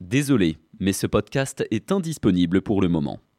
Désolé, mais ce podcast est indisponible pour le moment.